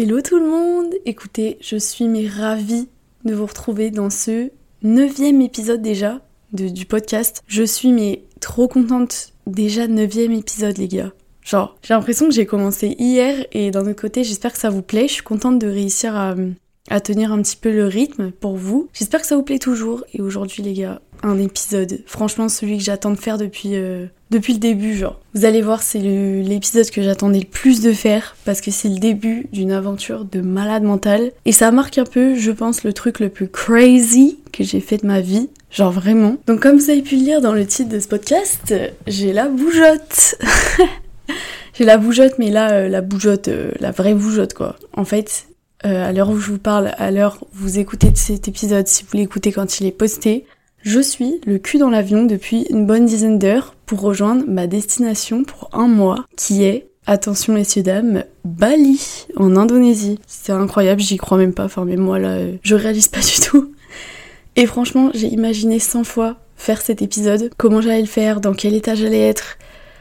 Hello tout le monde Écoutez, je suis mais ravie de vous retrouver dans ce neuvième épisode déjà du podcast. Je suis mais trop contente. Déjà neuvième épisode les gars. Genre, j'ai l'impression que j'ai commencé hier et d'un autre côté, j'espère que ça vous plaît. Je suis contente de réussir à, à tenir un petit peu le rythme pour vous. J'espère que ça vous plaît toujours. Et aujourd'hui les gars, un épisode. Franchement, celui que j'attends de faire depuis, euh, depuis le début, genre. Vous allez voir, c'est l'épisode que j'attendais le plus de faire parce que c'est le début d'une aventure de malade mental. Et ça marque un peu, je pense, le truc le plus crazy que j'ai fait de ma vie. Genre vraiment. Donc comme vous avez pu le lire dans le titre de ce podcast, j'ai la bougeotte. j'ai la bougeotte, mais là, euh, la bougeotte, euh, la vraie bougeotte, quoi. En fait, à l'heure où je vous parle, à l'heure où vous écoutez cet épisode, si vous l'écoutez quand il est posté, je suis le cul dans l'avion depuis une bonne dizaine d'heures pour rejoindre ma destination pour un mois, qui est, attention messieurs dames, Bali, en Indonésie. C'est incroyable, j'y crois même pas, enfin mais moi là, je réalise pas du tout. Et franchement, j'ai imaginé 100 fois faire cet épisode, comment j'allais le faire, dans quel état j'allais être.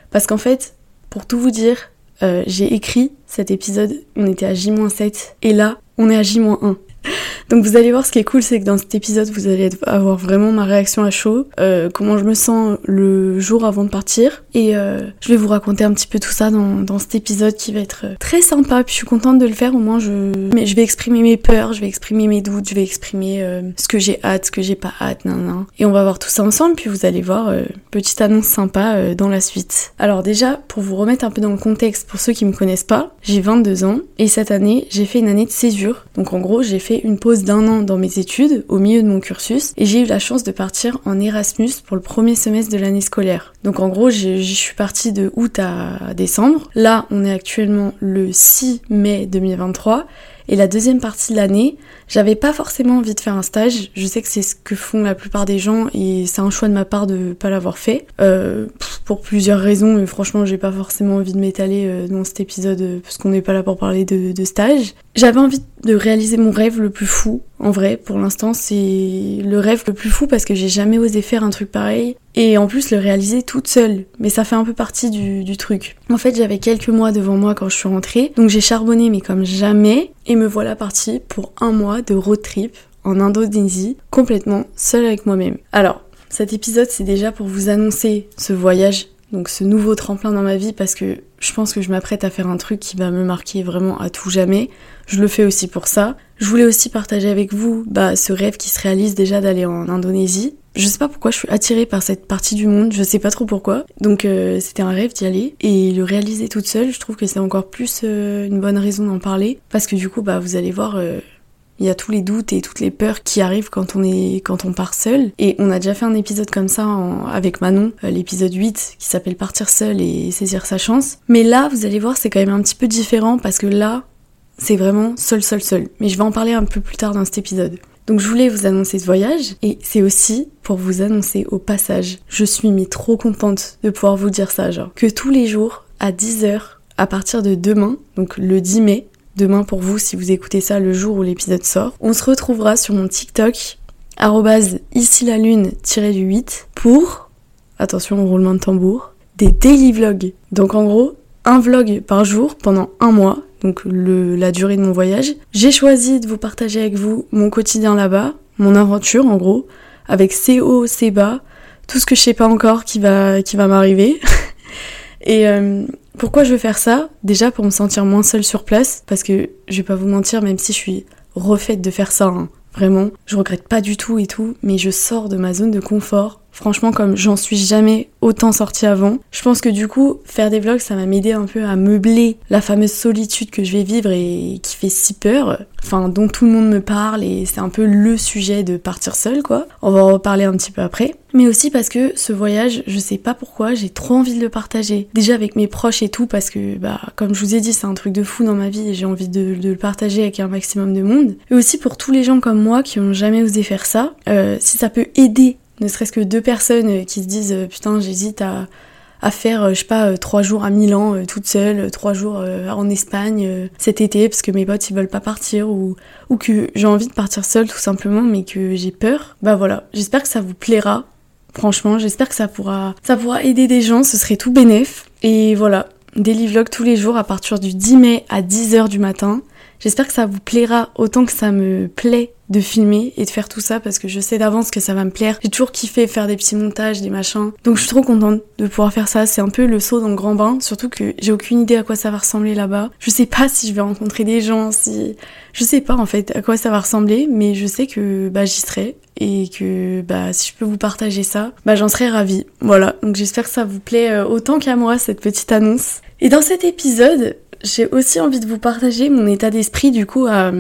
Parce qu'en fait, pour tout vous dire, euh, j'ai écrit cet épisode, on était à J-7, et là, on est à J-1. Donc vous allez voir, ce qui est cool, c'est que dans cet épisode, vous allez avoir vraiment ma réaction à chaud, euh, comment je me sens le jour avant de partir. Et euh, je vais vous raconter un petit peu tout ça dans, cet épisode qui va être très sympa. Puis je suis contente de le faire, au moins je... Mais je vais exprimer mes peurs, je vais exprimer mes doutes, je vais exprimer euh, ce que j'ai hâte, ce que j'ai pas hâte, nan, nan. Et on va voir tout ça ensemble, puis vous allez voir, euh, petite annonce sympa euh, dans la suite. Alors déjà, pour vous remettre un peu dans le contexte, pour ceux qui me connaissent pas, j'ai 22 ans, et cette année, j'ai fait une année de césure. Donc en gros, j'ai fait une pause d'un an dans mes études, au milieu de mon cursus, et j'ai eu la chance de partir en Erasmus pour le premier semestre de l'année scolaire. Donc en gros, je suis partie de août à décembre. Là, on est actuellement le 6 mai 2023. Et la deuxième partie de l'année, j'avais pas forcément envie de faire un stage. Je sais que c'est ce que font la plupart des gens et c'est un choix de ma part de pas l'avoir fait. Euh, pour plusieurs raisons, mais franchement, j'ai pas forcément envie de m'étaler euh, dans cet épisode euh, parce qu'on n'est pas là pour parler de, de stage. J'avais envie de réaliser mon rêve le plus fou. En vrai, pour l'instant, c'est le rêve le plus fou parce que j'ai jamais osé faire un truc pareil et en plus le réaliser toute seule. Mais ça fait un peu partie du, truc. En fait, j'avais quelques mois devant moi quand je suis rentrée, donc j'ai charbonné mais comme jamais et me voilà partie pour un mois de road trip en Indonésie, complètement seule avec moi-même. Alors, cet épisode c'est déjà pour vous annoncer ce voyage, donc ce nouveau tremplin dans ma vie parce que je pense que je m'apprête à faire un truc qui va me marquer vraiment à tout jamais. Je le fais aussi pour ça. Je voulais aussi partager avec vous bah, ce rêve qui se réalise déjà d'aller en Indonésie. Je sais pas pourquoi je suis attirée par cette partie du monde, je sais pas trop pourquoi. Donc euh, c'était un rêve d'y aller et le réaliser toute seule, je trouve que c'est encore plus euh, une bonne raison d'en parler parce que du coup bah vous allez voir euh, il y a tous les doutes et toutes les peurs qui arrivent quand on est quand on part seul. Et on a déjà fait un épisode comme ça avec Manon l'épisode 8 qui s'appelle partir seul et saisir sa chance. Mais là vous allez voir c'est quand même un petit peu différent parce que là c'est vraiment seul seul seul. Mais je vais en parler un peu plus tard dans cet épisode. Donc je voulais vous annoncer ce voyage et c'est aussi pour vous annoncer au passage, je suis trop contente de pouvoir vous dire ça, genre. Que tous les jours à 10h à partir de demain, donc le 10 mai, demain pour vous si vous écoutez ça le jour où l'épisode sort, on se retrouvera sur mon TikTok ici la lune du 8 pour attention au roulement de tambour des daily vlogs. Donc en gros, un vlog par jour pendant un mois donc la durée de mon voyage. J'ai choisi de vous partager avec vous mon quotidien là-bas, mon aventure en gros, avec ses hauts, ses bas, tout ce que je sais pas encore qui va, qui va m'arriver. Et euh, pourquoi je veux faire ça? Déjà pour me sentir moins seule sur place, parce que je vais pas vous mentir, même si je suis refaite de faire ça, hein, vraiment, je regrette pas du tout et tout, mais je sors de ma zone de confort Franchement, comme j'en suis jamais autant sortie avant, je pense que du coup, faire des vlogs, ça va m'aider un peu à meubler la fameuse solitude que je vais vivre et qui fait si peur, enfin, dont tout le monde me parle et c'est un peu le sujet de partir seule, quoi. On va en reparler un petit peu après. Mais aussi parce que ce voyage, je sais pas pourquoi, j'ai trop envie de le partager. Déjà avec mes proches et tout, parce que, bah, comme je vous ai dit, c'est un truc de fou dans ma vie et j'ai envie de, le partager avec un maximum de monde. Et aussi pour tous les gens comme moi qui ont jamais osé faire ça, euh, si ça peut aider ne serait-ce que deux personnes qui se disent euh, putain j'hésite à, faire, euh, je sais pas, euh, trois jours à Milan toute seule, trois jours en Espagne cet été parce que mes potes ils veulent pas partir ou, ou que j'ai envie de partir seule tout simplement mais que j'ai peur. Bah voilà, j'espère que ça vous plaira. Franchement, j'espère que ça pourra, ça pourra aider des gens, ce serait tout bénéf. Et voilà, daily vlog tous les jours à partir du 10 mai à 10h du matin. J'espère que ça vous plaira autant que ça me plaît de filmer et de faire tout ça parce que je sais d'avance que ça va me plaire. J'ai toujours kiffé faire des petits montages, des machins. Donc je suis trop contente de pouvoir faire ça. C'est un peu le saut dans le grand bain, surtout que j'ai aucune idée à quoi ça va ressembler là-bas. Je sais pas si je vais rencontrer des gens, si je sais pas en fait à quoi ça va ressembler, mais je sais que bah j'y serai et que bah si je peux vous partager ça, bah j'en serais ravie. Voilà. Donc j'espère que ça vous plaît euh, autant qu'à moi cette petite annonce. Et dans cet épisode, j'ai aussi envie de vous partager mon état d'esprit du coup à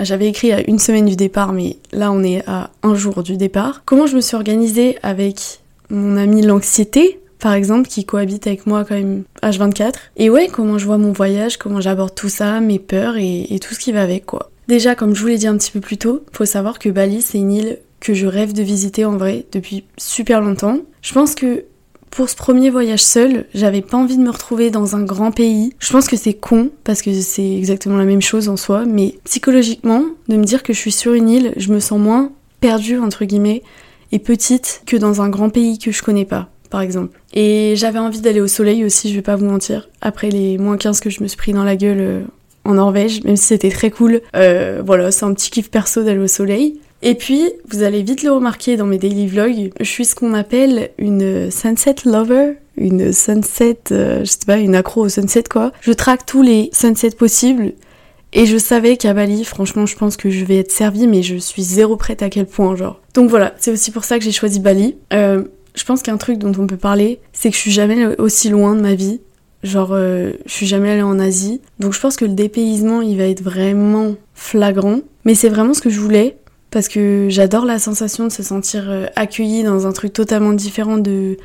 j'avais écrit à une semaine du départ, mais là on est à un jour du départ. Comment je me suis organisée avec mon ami l'anxiété, par exemple, qui cohabite avec moi quand même H24. Et ouais, comment je vois mon voyage, comment j'aborde tout ça, mes peurs et, et, tout ce qui va avec, quoi. Déjà, comme je vous l'ai dit un petit peu plus tôt, faut savoir que Bali, c'est une île que je rêve de visiter en vrai depuis super longtemps. Je pense que pour ce premier voyage seul, j'avais pas envie de me retrouver dans un grand pays. Je pense que c'est con parce que c'est exactement la même chose en soi, mais psychologiquement, de me dire que je suis sur une île, je me sens moins perdue entre guillemets et petite que dans un grand pays que je connais pas, par exemple. Et j'avais envie d'aller au soleil aussi, je vais pas vous mentir. Après les moins 15 que je me suis pris dans la gueule euh, en Norvège, même si c'était très cool, euh, voilà, c'est un petit kiff perso d'aller au soleil. Et puis, vous allez vite le remarquer dans mes daily vlogs, je suis ce qu'on appelle une sunset lover, une sunset, euh, je sais pas, une accro au sunset quoi. Je traque tous les sunsets possibles et je savais qu'à Bali, franchement, je pense que je vais être servie, mais je suis zéro prête à quel point, genre. Donc voilà, c'est aussi pour ça que j'ai choisi Bali. Euh, je pense qu'un truc dont on peut parler, c'est que je suis jamais aussi loin de ma vie. Genre, euh, je suis jamais allée en Asie. Donc je pense que le dépaysement, il va être vraiment flagrant. Mais c'est vraiment ce que je voulais parce que j'adore la sensation de se sentir euh, accueilli dans un truc totalement différent de,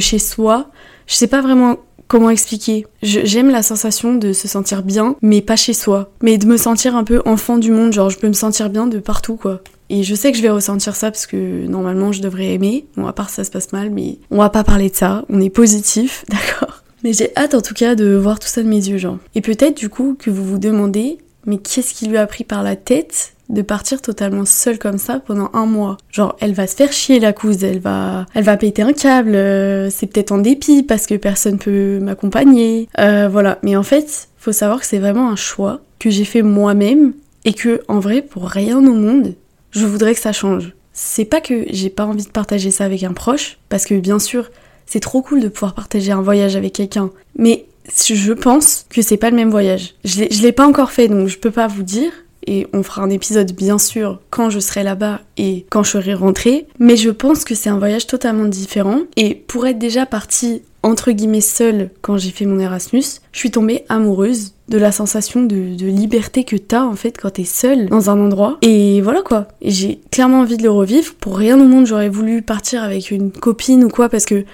chez soi. Je sais pas vraiment comment expliquer. J'aime la sensation de se sentir bien, mais pas chez soi. Mais de me sentir un peu enfant du monde, genre je peux me sentir bien de partout quoi. Et je sais que je vais ressentir ça parce que normalement je devrais aimer. Bon, à part ça se passe mal, mais on va pas parler de ça. On est positif, d'accord Mais j'ai hâte en tout cas de voir tout ça de mes yeux, genre. Et peut-être du coup que vous vous demandez, mais qu'est-ce qui lui a pris par la tête de partir totalement seule comme ça pendant un mois. Genre, elle va se faire chier la couse, elle va, elle va péter un câble, euh, c'est peut-être en dépit parce que personne peut m'accompagner. Euh, voilà. Mais en fait, faut savoir que c'est vraiment un choix que j'ai fait moi-même et que, en vrai, pour rien au monde, je voudrais que ça change. C'est pas que j'ai pas envie de partager ça avec un proche, parce que bien sûr, c'est trop cool de pouvoir partager un voyage avec quelqu'un. Mais je pense que c'est pas le même voyage. Je l'ai pas encore fait, donc je peux pas vous dire et on fera un épisode bien sûr quand je serai là-bas et quand je serai rentrée. Mais je pense que c'est un voyage totalement différent. Et pour être déjà partie entre guillemets seule quand j'ai fait mon Erasmus, je suis tombée amoureuse de la sensation de, liberté que t'as en fait quand t'es seule dans un endroit. Et voilà quoi. J'ai clairement envie de le revivre. Pour rien au monde j'aurais voulu partir avec une copine ou quoi parce que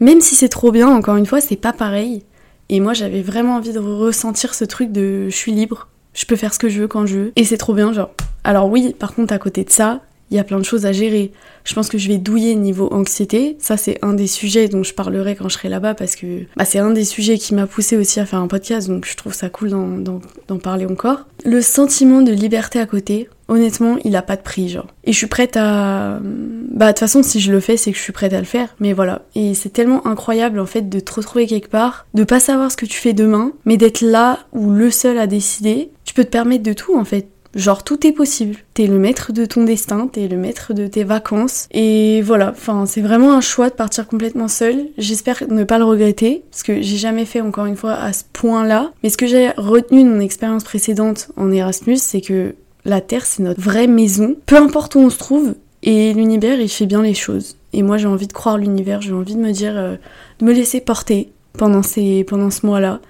même si c'est trop bien, encore une fois, c'est pas pareil. Et moi j'avais vraiment envie de ressentir ce truc de je suis libre je peux faire ce que je veux quand je veux. Et c'est trop bien, genre. Alors oui, par contre, à côté de ça, il y a plein de choses à gérer. Je pense que je vais douiller niveau anxiété. Ça, c'est un des sujets dont je parlerai quand je serai là-bas parce que bah, c'est un des sujets qui m'a poussé aussi à faire un podcast, donc je trouve ça cool d'en parler encore. Le sentiment de liberté à côté, honnêtement, il a pas de prix, genre. Et je suis prête à. Bah, de toute façon, si je le fais, c'est que je suis prête à le faire, mais voilà. Et c'est tellement incroyable, en fait, de te retrouver quelque part, de pas savoir ce que tu fais demain, mais d'être là où le seul a décidé. Tu peux te permettre de tout, en fait. Genre tout est possible. T'es le maître de ton destin, t'es le maître de tes vacances. Et voilà, enfin c'est vraiment un choix de partir complètement seul. J'espère ne pas le regretter, parce que j'ai jamais fait encore une fois à ce point-là. Mais ce que j'ai retenu de mon expérience précédente en Erasmus, c'est que la Terre, c'est notre vraie maison. Peu importe où on se trouve, et l'univers, il fait bien les choses. Et moi, j'ai envie de croire l'univers, j'ai envie de me dire, euh, de me laisser porter pendant, ces, pendant ce mois-là.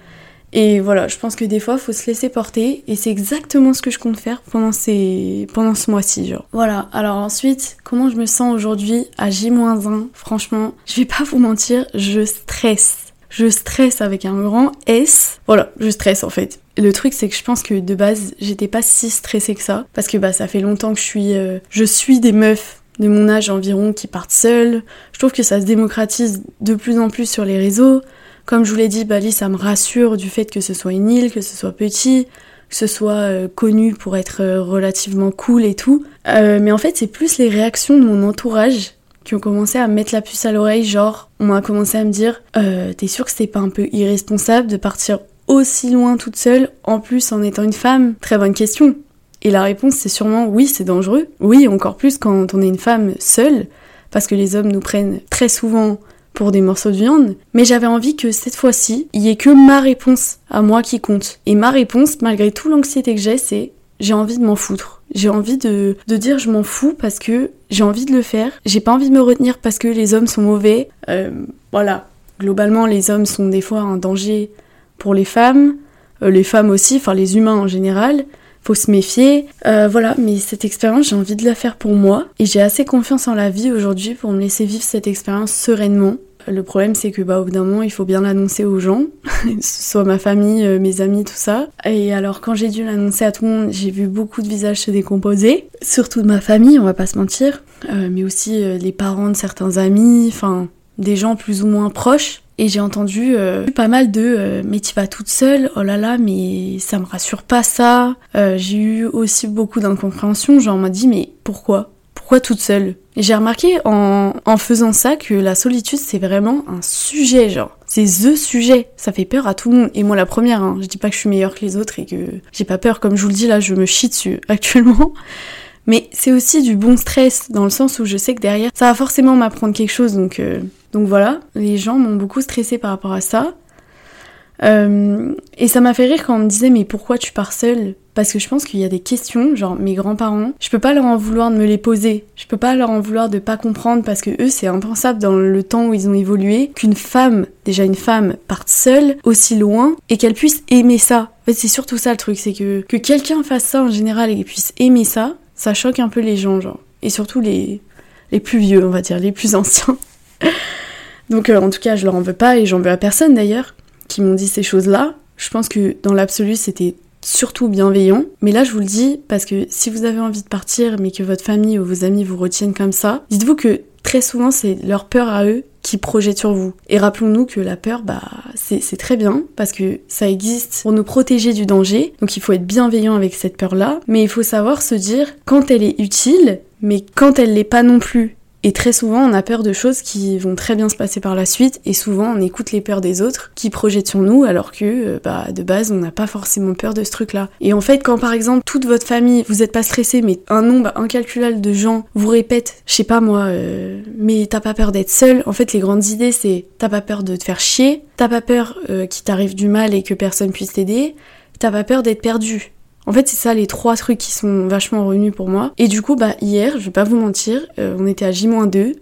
Et voilà, je pense que des fois, il faut se laisser porter, et c'est exactement ce que je compte faire pendant, ce mois-ci. Voilà, alors ensuite, comment je me sens aujourd'hui à J-1 Franchement, je vais pas vous mentir, je stresse. Je stresse avec un grand S. Voilà, je stresse en fait. Le truc, c'est que je pense que de base, j'étais pas si stressée que ça. Parce que bah, ça fait longtemps que je suis, euh, je suis des meufs de mon âge environ qui partent seules. Je trouve que ça se démocratise de plus en plus sur les réseaux. Comme je vous l'ai dit, Bali, ça me rassure du fait que ce soit une île, que ce soit petit, que ce soit euh, connu pour être euh, relativement cool et tout. mais en fait, c'est plus les réactions de mon entourage qui ont commencé à mettre la puce à l'oreille, genre, on a commencé à me dire, t'es sûr que c'est pas un peu irresponsable de partir aussi loin toute seule, en plus en étant une femme? Très bonne question. Et la réponse c'est sûrement oui, c'est dangereux. Oui, encore plus quand on est une femme seule, parce que les hommes nous prennent très souvent pour des morceaux de viande, mais j'avais envie que cette fois-ci, il y ait que ma réponse à moi qui compte. Et ma réponse, malgré tout l'anxiété que j'ai, c'est j'ai envie de m'en foutre. J'ai envie de, de dire je m'en fous parce que j'ai envie de le faire. J'ai pas envie de me retenir parce que les hommes sont mauvais. Euh, voilà. Globalement, les hommes sont des fois un danger pour les femmes. Euh, les femmes aussi, enfin les humains en général. Faut se méfier. Euh, voilà, mais cette expérience, j'ai envie de la faire pour moi. Et j'ai assez confiance en la vie aujourd'hui pour me laisser vivre cette expérience sereinement. Le problème, c'est que bah, au bout d'un moment, il faut bien l'annoncer aux gens, soit ma famille, euh, mes amis, tout ça. Et alors, quand j'ai dû l'annoncer à tout le monde, j'ai vu beaucoup de visages se décomposer, surtout de ma famille, on va pas se mentir, euh, mais aussi euh, les parents de certains amis, enfin, des gens plus ou moins proches. Et j'ai entendu pas mal de mais tu vas toute seule, oh là là, mais ça me rassure pas ça. j'ai eu aussi beaucoup d'incompréhension, genre on m'a dit mais pourquoi? Pourquoi toute seule? J'ai remarqué en, en, faisant ça que la solitude c'est vraiment un sujet, genre. C'est THE sujet. Ça fait peur à tout le monde. Et moi la première, hein. je dis pas que je suis meilleure que les autres et que j'ai pas peur. Comme je vous le dis là, je me chie dessus actuellement. Mais c'est aussi du bon stress, dans le sens où je sais que derrière, ça va forcément m'apprendre quelque chose. Donc, euh, donc voilà, les gens m'ont beaucoup stressé par rapport à ça. Euh, et ça m'a fait rire quand on me disait mais pourquoi tu pars seule? Parce que je pense qu'il y a des questions, genre mes grands-parents, je peux pas leur en vouloir de me les poser, je peux pas leur en vouloir de pas comprendre parce que eux c'est impensable dans le temps où ils ont évolué qu'une femme, déjà une femme, parte seule aussi loin et qu'elle puisse aimer ça. En fait c'est surtout ça le truc, c'est que, que quelqu'un fasse ça en général et puisse aimer ça, ça choque un peu les gens genre. Et surtout les, les plus vieux on va dire, les plus anciens. Donc euh, en tout cas je leur en veux pas et j'en veux à personne d'ailleurs qui m'ont dit ces choses-là. Je pense que dans l'absolu, c'était surtout bienveillant. Mais là, je vous le dis parce que si vous avez envie de partir, mais que votre famille ou vos amis vous retiennent comme ça, dites-vous que très souvent, c'est leur peur à eux qui projette sur vous. Et rappelons-nous que la peur, bah, c'est très bien parce que ça existe pour nous protéger du danger. Donc il faut être bienveillant avec cette peur-là. Mais il faut savoir se dire quand elle est utile, mais quand elle l'est pas non plus. Et très souvent, on a peur de choses qui vont très bien se passer par la suite, et souvent, on écoute les peurs des autres qui projettent sur nous, alors que, euh, bah, de base, on n'a pas forcément peur de ce truc-là. Et en fait, quand par exemple, toute votre famille, vous êtes pas stressé, mais un nombre incalculable de gens vous répètent, je sais pas moi, euh, mais t'as pas peur d'être seul, en fait, les grandes idées, c'est t'as pas peur de te faire chier, t'as pas peur euh, qu'il t'arrive du mal et que personne puisse t'aider, t'as pas peur d'être perdu. En fait, c'est ça les trois trucs qui sont vachement revenus pour moi. Et du coup, bah hier, je vais pas vous mentir, euh, on était à J-2,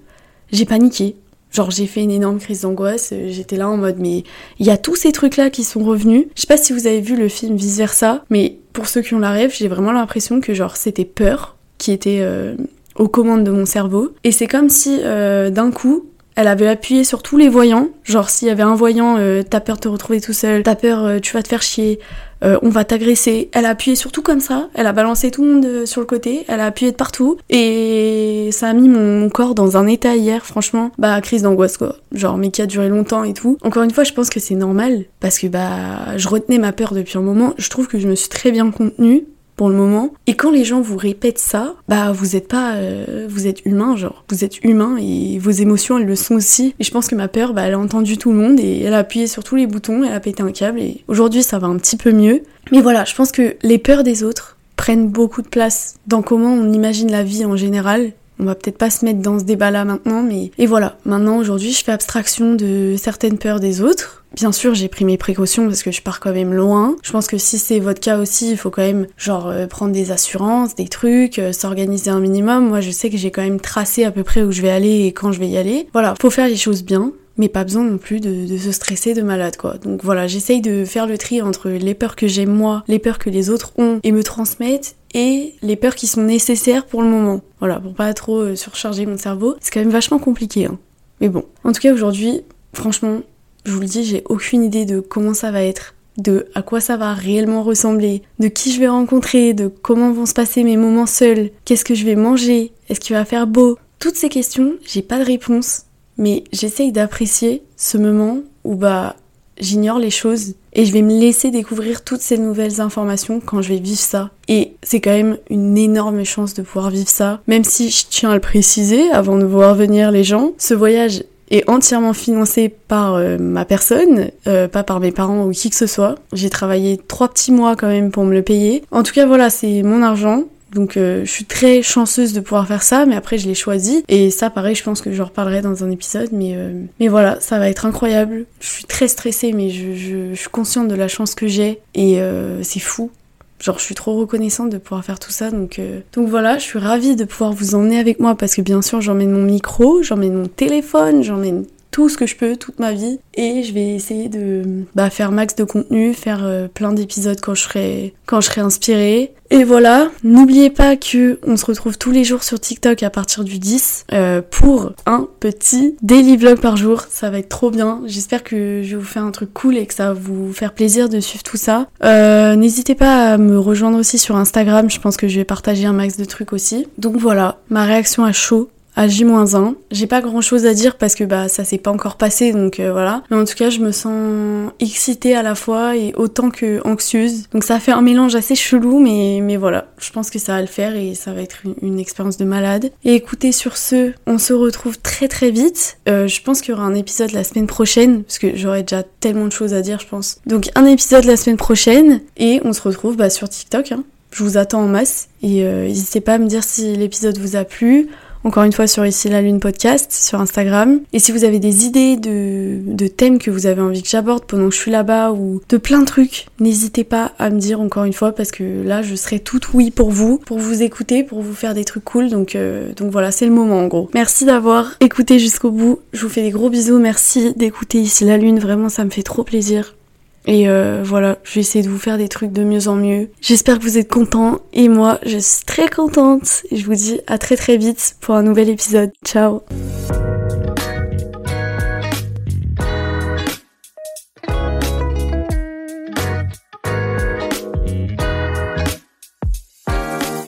j'ai paniqué. Genre j'ai fait une énorme crise d'angoisse, euh, j'étais là en mode mais il y a tous ces trucs là qui sont revenus. Je sais pas si vous avez vu le film Vice Versa, mais pour ceux qui ont la rêve, j'ai vraiment l'impression que genre c'était peur qui était euh, aux commandes de mon cerveau. Et c'est comme si d'un coup elle avait appuyé sur tous les voyants. Genre, s'il y avait un voyant, euh, t'as peur de te retrouver tout seul, t'as peur, euh, tu vas te faire chier, euh, on va t'agresser. Elle a appuyé sur tout comme ça. Elle a balancé tout le monde sur le côté. Elle a appuyé de partout. Et ça a mis mon, corps dans un état hier, franchement. Bah, crise d'angoisse, quoi. Genre, mais qui a duré longtemps et tout. Encore une fois, je pense que c'est normal. Parce que, bah, je retenais ma peur depuis un moment. Je trouve que je me suis très bien contenue pour le moment. Et quand les gens vous répètent ça, bah vous êtes pas, euh, vous êtes humain, genre vous êtes humain et vos émotions elles le sont aussi. Et je pense que ma peur, bah elle a entendu tout le monde et elle a appuyé sur tous les boutons, elle a pété un câble et aujourd'hui ça va un petit peu mieux. Mais voilà, je pense que les peurs des autres prennent beaucoup de place dans comment on imagine la vie en général on va peut-être pas se mettre dans ce débat-là maintenant, mais et voilà. Maintenant, aujourd'hui, je fais abstraction de certaines peurs des autres. Bien sûr, j'ai pris mes précautions parce que je pars quand même loin. Je pense que si c'est votre cas aussi, il faut quand même genre euh, prendre des assurances, des trucs, euh, s'organiser un minimum. Moi, je sais que j'ai quand même tracé à peu près où je vais aller et quand je vais y aller. Voilà, faut faire les choses bien mais pas besoin non plus de, de, se stresser de malade quoi. Donc voilà, j'essaye de faire le tri entre les peurs que j'ai moi, les peurs que les autres ont et me transmettent et les peurs qui sont nécessaires pour le moment. Voilà, pour pas trop euh, surcharger mon cerveau. C'est quand même vachement compliqué. Hein. Mais bon, en tout cas aujourd'hui, franchement, je vous le dis, j'ai aucune idée de comment ça va être, de à quoi ça va réellement ressembler, de qui je vais rencontrer, de comment vont se passer mes moments seuls, qu'est-ce que je vais manger, est-ce qu'il va faire beau. Toutes ces questions, j'ai pas de réponse, mais j'essaye d'apprécier ce moment où bah j'ignore les choses et je vais me laisser découvrir toutes ces nouvelles informations quand je vais vivre ça. Et c'est quand même une énorme chance de pouvoir vivre ça, même si je tiens à le préciser avant de voir venir les gens. Ce voyage est entièrement financé par euh, ma personne, euh, pas par mes parents ou qui que ce soit. J'ai travaillé trois petits mois quand même pour me le payer. En tout cas, voilà, c'est mon argent. Donc euh, je suis très chanceuse de pouvoir faire ça, mais après je l'ai choisi. Et ça, pareil, je pense que j'en reparlerai dans un épisode. Mais, mais voilà, ça va être incroyable. Je suis très stressée, mais je, je, je suis consciente de la chance que j'ai. Et c'est fou. Genre, je suis trop reconnaissante de pouvoir faire tout ça. Donc, euh, donc voilà, je suis ravie de pouvoir vous emmener avec moi parce que bien sûr, j'emmène mon micro, j'emmène mon téléphone, j'emmène tout ce que je peux, toute ma vie. Et je vais essayer de bah, faire max de contenu, faire euh, plein d'épisodes quand je serai quand je serai inspirée. Et voilà, n'oubliez pas que on se retrouve tous les jours sur TikTok à partir du 10 euh, pour un petit daily vlog par jour. Ça va être trop bien. J'espère que je vais vous faire un truc cool et que ça va vous faire plaisir de suivre tout ça. Euh, N'hésitez pas à me rejoindre aussi sur Instagram. Je pense que je vais partager un max de trucs aussi. Donc voilà, ma réaction à chaud à J-1. J'ai pas grand chose à dire parce que bah ça s'est pas encore passé donc euh, voilà. Mais en tout cas, je me sens excitée à la fois et autant que anxieuse. Donc ça fait un mélange assez chelou mais mais voilà, je pense que ça va le faire et ça va être une, expérience de malade. Et écoutez sur ce, on se retrouve très très vite. Euh, je pense qu'il y aura un épisode la semaine prochaine parce que j'aurai déjà tellement de choses à dire, je pense. Donc un épisode la semaine prochaine et on se retrouve bah, sur TikTok. Hein. Je vous attends en masse et euh, n'hésitez pas à me dire si l'épisode vous a plu encore une fois sur Ici la Lune podcast sur Instagram. Et si vous avez des idées de, thèmes que vous avez envie que j'aborde pendant que je suis là-bas ou de plein de trucs, n'hésitez pas à me dire encore une fois parce que là je serai toute oui pour vous, pour vous écouter, pour vous faire des trucs cool. Donc, euh, donc voilà, c'est le moment en gros. Merci d'avoir écouté jusqu'au bout. Je vous fais des gros bisous. Merci d'écouter Ici la Lune. Vraiment, ça me fait trop plaisir. Et euh, voilà, je vais essayer de vous faire des trucs de mieux en mieux. J'espère que vous êtes contents et moi, je suis très contente. Et je vous dis à très très vite pour un nouvel épisode. Ciao